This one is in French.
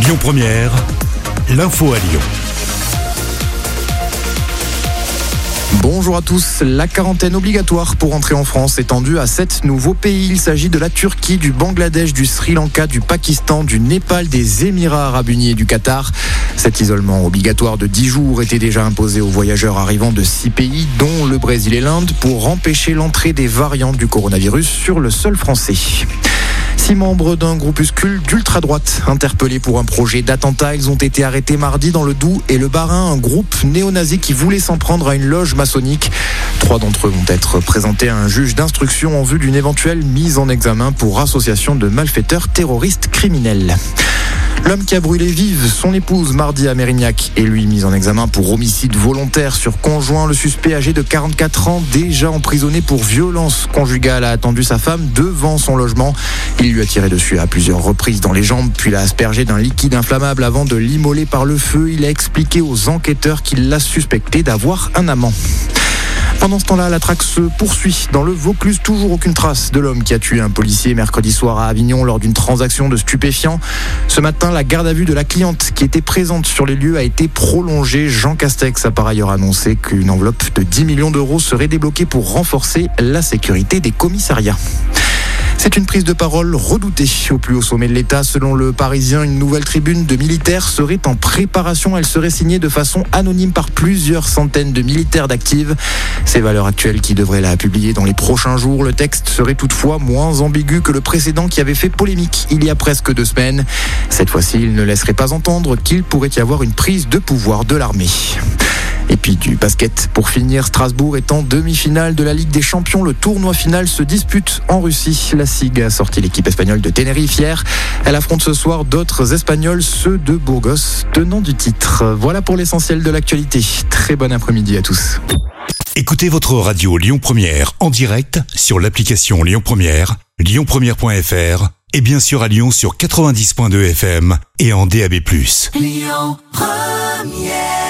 Lyon Première, l'info à Lyon. Bonjour à tous. La quarantaine obligatoire pour entrer en France étendue à sept nouveaux pays. Il s'agit de la Turquie, du Bangladesh, du Sri Lanka, du Pakistan, du Népal, des Émirats arabes unis et du Qatar. Cet isolement obligatoire de 10 jours était déjà imposé aux voyageurs arrivant de six pays, dont le Brésil et l'Inde, pour empêcher l'entrée des variantes du coronavirus sur le sol français. Six membres d'un groupuscule d'ultra-droite interpellés pour un projet d'attentat. Ils ont été arrêtés mardi dans le Doubs et le Barin, un groupe néo-nazi qui voulait s'en prendre à une loge maçonnique. Trois d'entre eux vont être présentés à un juge d'instruction en vue d'une éventuelle mise en examen pour association de malfaiteurs terroristes criminels. L'homme qui a brûlé vive son épouse mardi à Mérignac est lui mis en examen pour homicide volontaire sur conjoint. Le suspect âgé de 44 ans, déjà emprisonné pour violence conjugale, a attendu sa femme devant son logement. Il lui a tiré dessus à plusieurs reprises dans les jambes, puis l'a aspergé d'un liquide inflammable avant de l'immoler par le feu. Il a expliqué aux enquêteurs qu'il l'a suspecté d'avoir un amant. Pendant ce temps-là, la traque se poursuit. Dans le Vaucluse, toujours aucune trace de l'homme qui a tué un policier mercredi soir à Avignon lors d'une transaction de stupéfiants. Ce matin, la garde à vue de la cliente qui était présente sur les lieux a été prolongée. Jean Castex a par ailleurs annoncé qu'une enveloppe de 10 millions d'euros serait débloquée pour renforcer la sécurité des commissariats. C'est une prise de parole redoutée au plus haut sommet de l'État. Selon le Parisien, une nouvelle tribune de militaires serait en préparation. Elle serait signée de façon anonyme par plusieurs centaines de militaires d'actifs. Ces valeurs actuelles qui devraient la publier dans les prochains jours. Le texte serait toutefois moins ambigu que le précédent qui avait fait polémique il y a presque deux semaines. Cette fois-ci, il ne laisserait pas entendre qu'il pourrait y avoir une prise de pouvoir de l'armée. Et puis du basket pour finir, Strasbourg est en demi-finale de la Ligue des Champions. Le tournoi final se dispute en Russie. La SIG a sorti l'équipe espagnole de Tenerife hier. Elle affronte ce soir d'autres Espagnols, ceux de Burgos, tenant du titre. Voilà pour l'essentiel de l'actualité. Très bon après-midi à tous. Écoutez votre radio Lyon Première en direct sur l'application Lyon Première, lyonpremière.fr et bien sûr à Lyon sur 90.2 FM et en DAB+. Lyon Première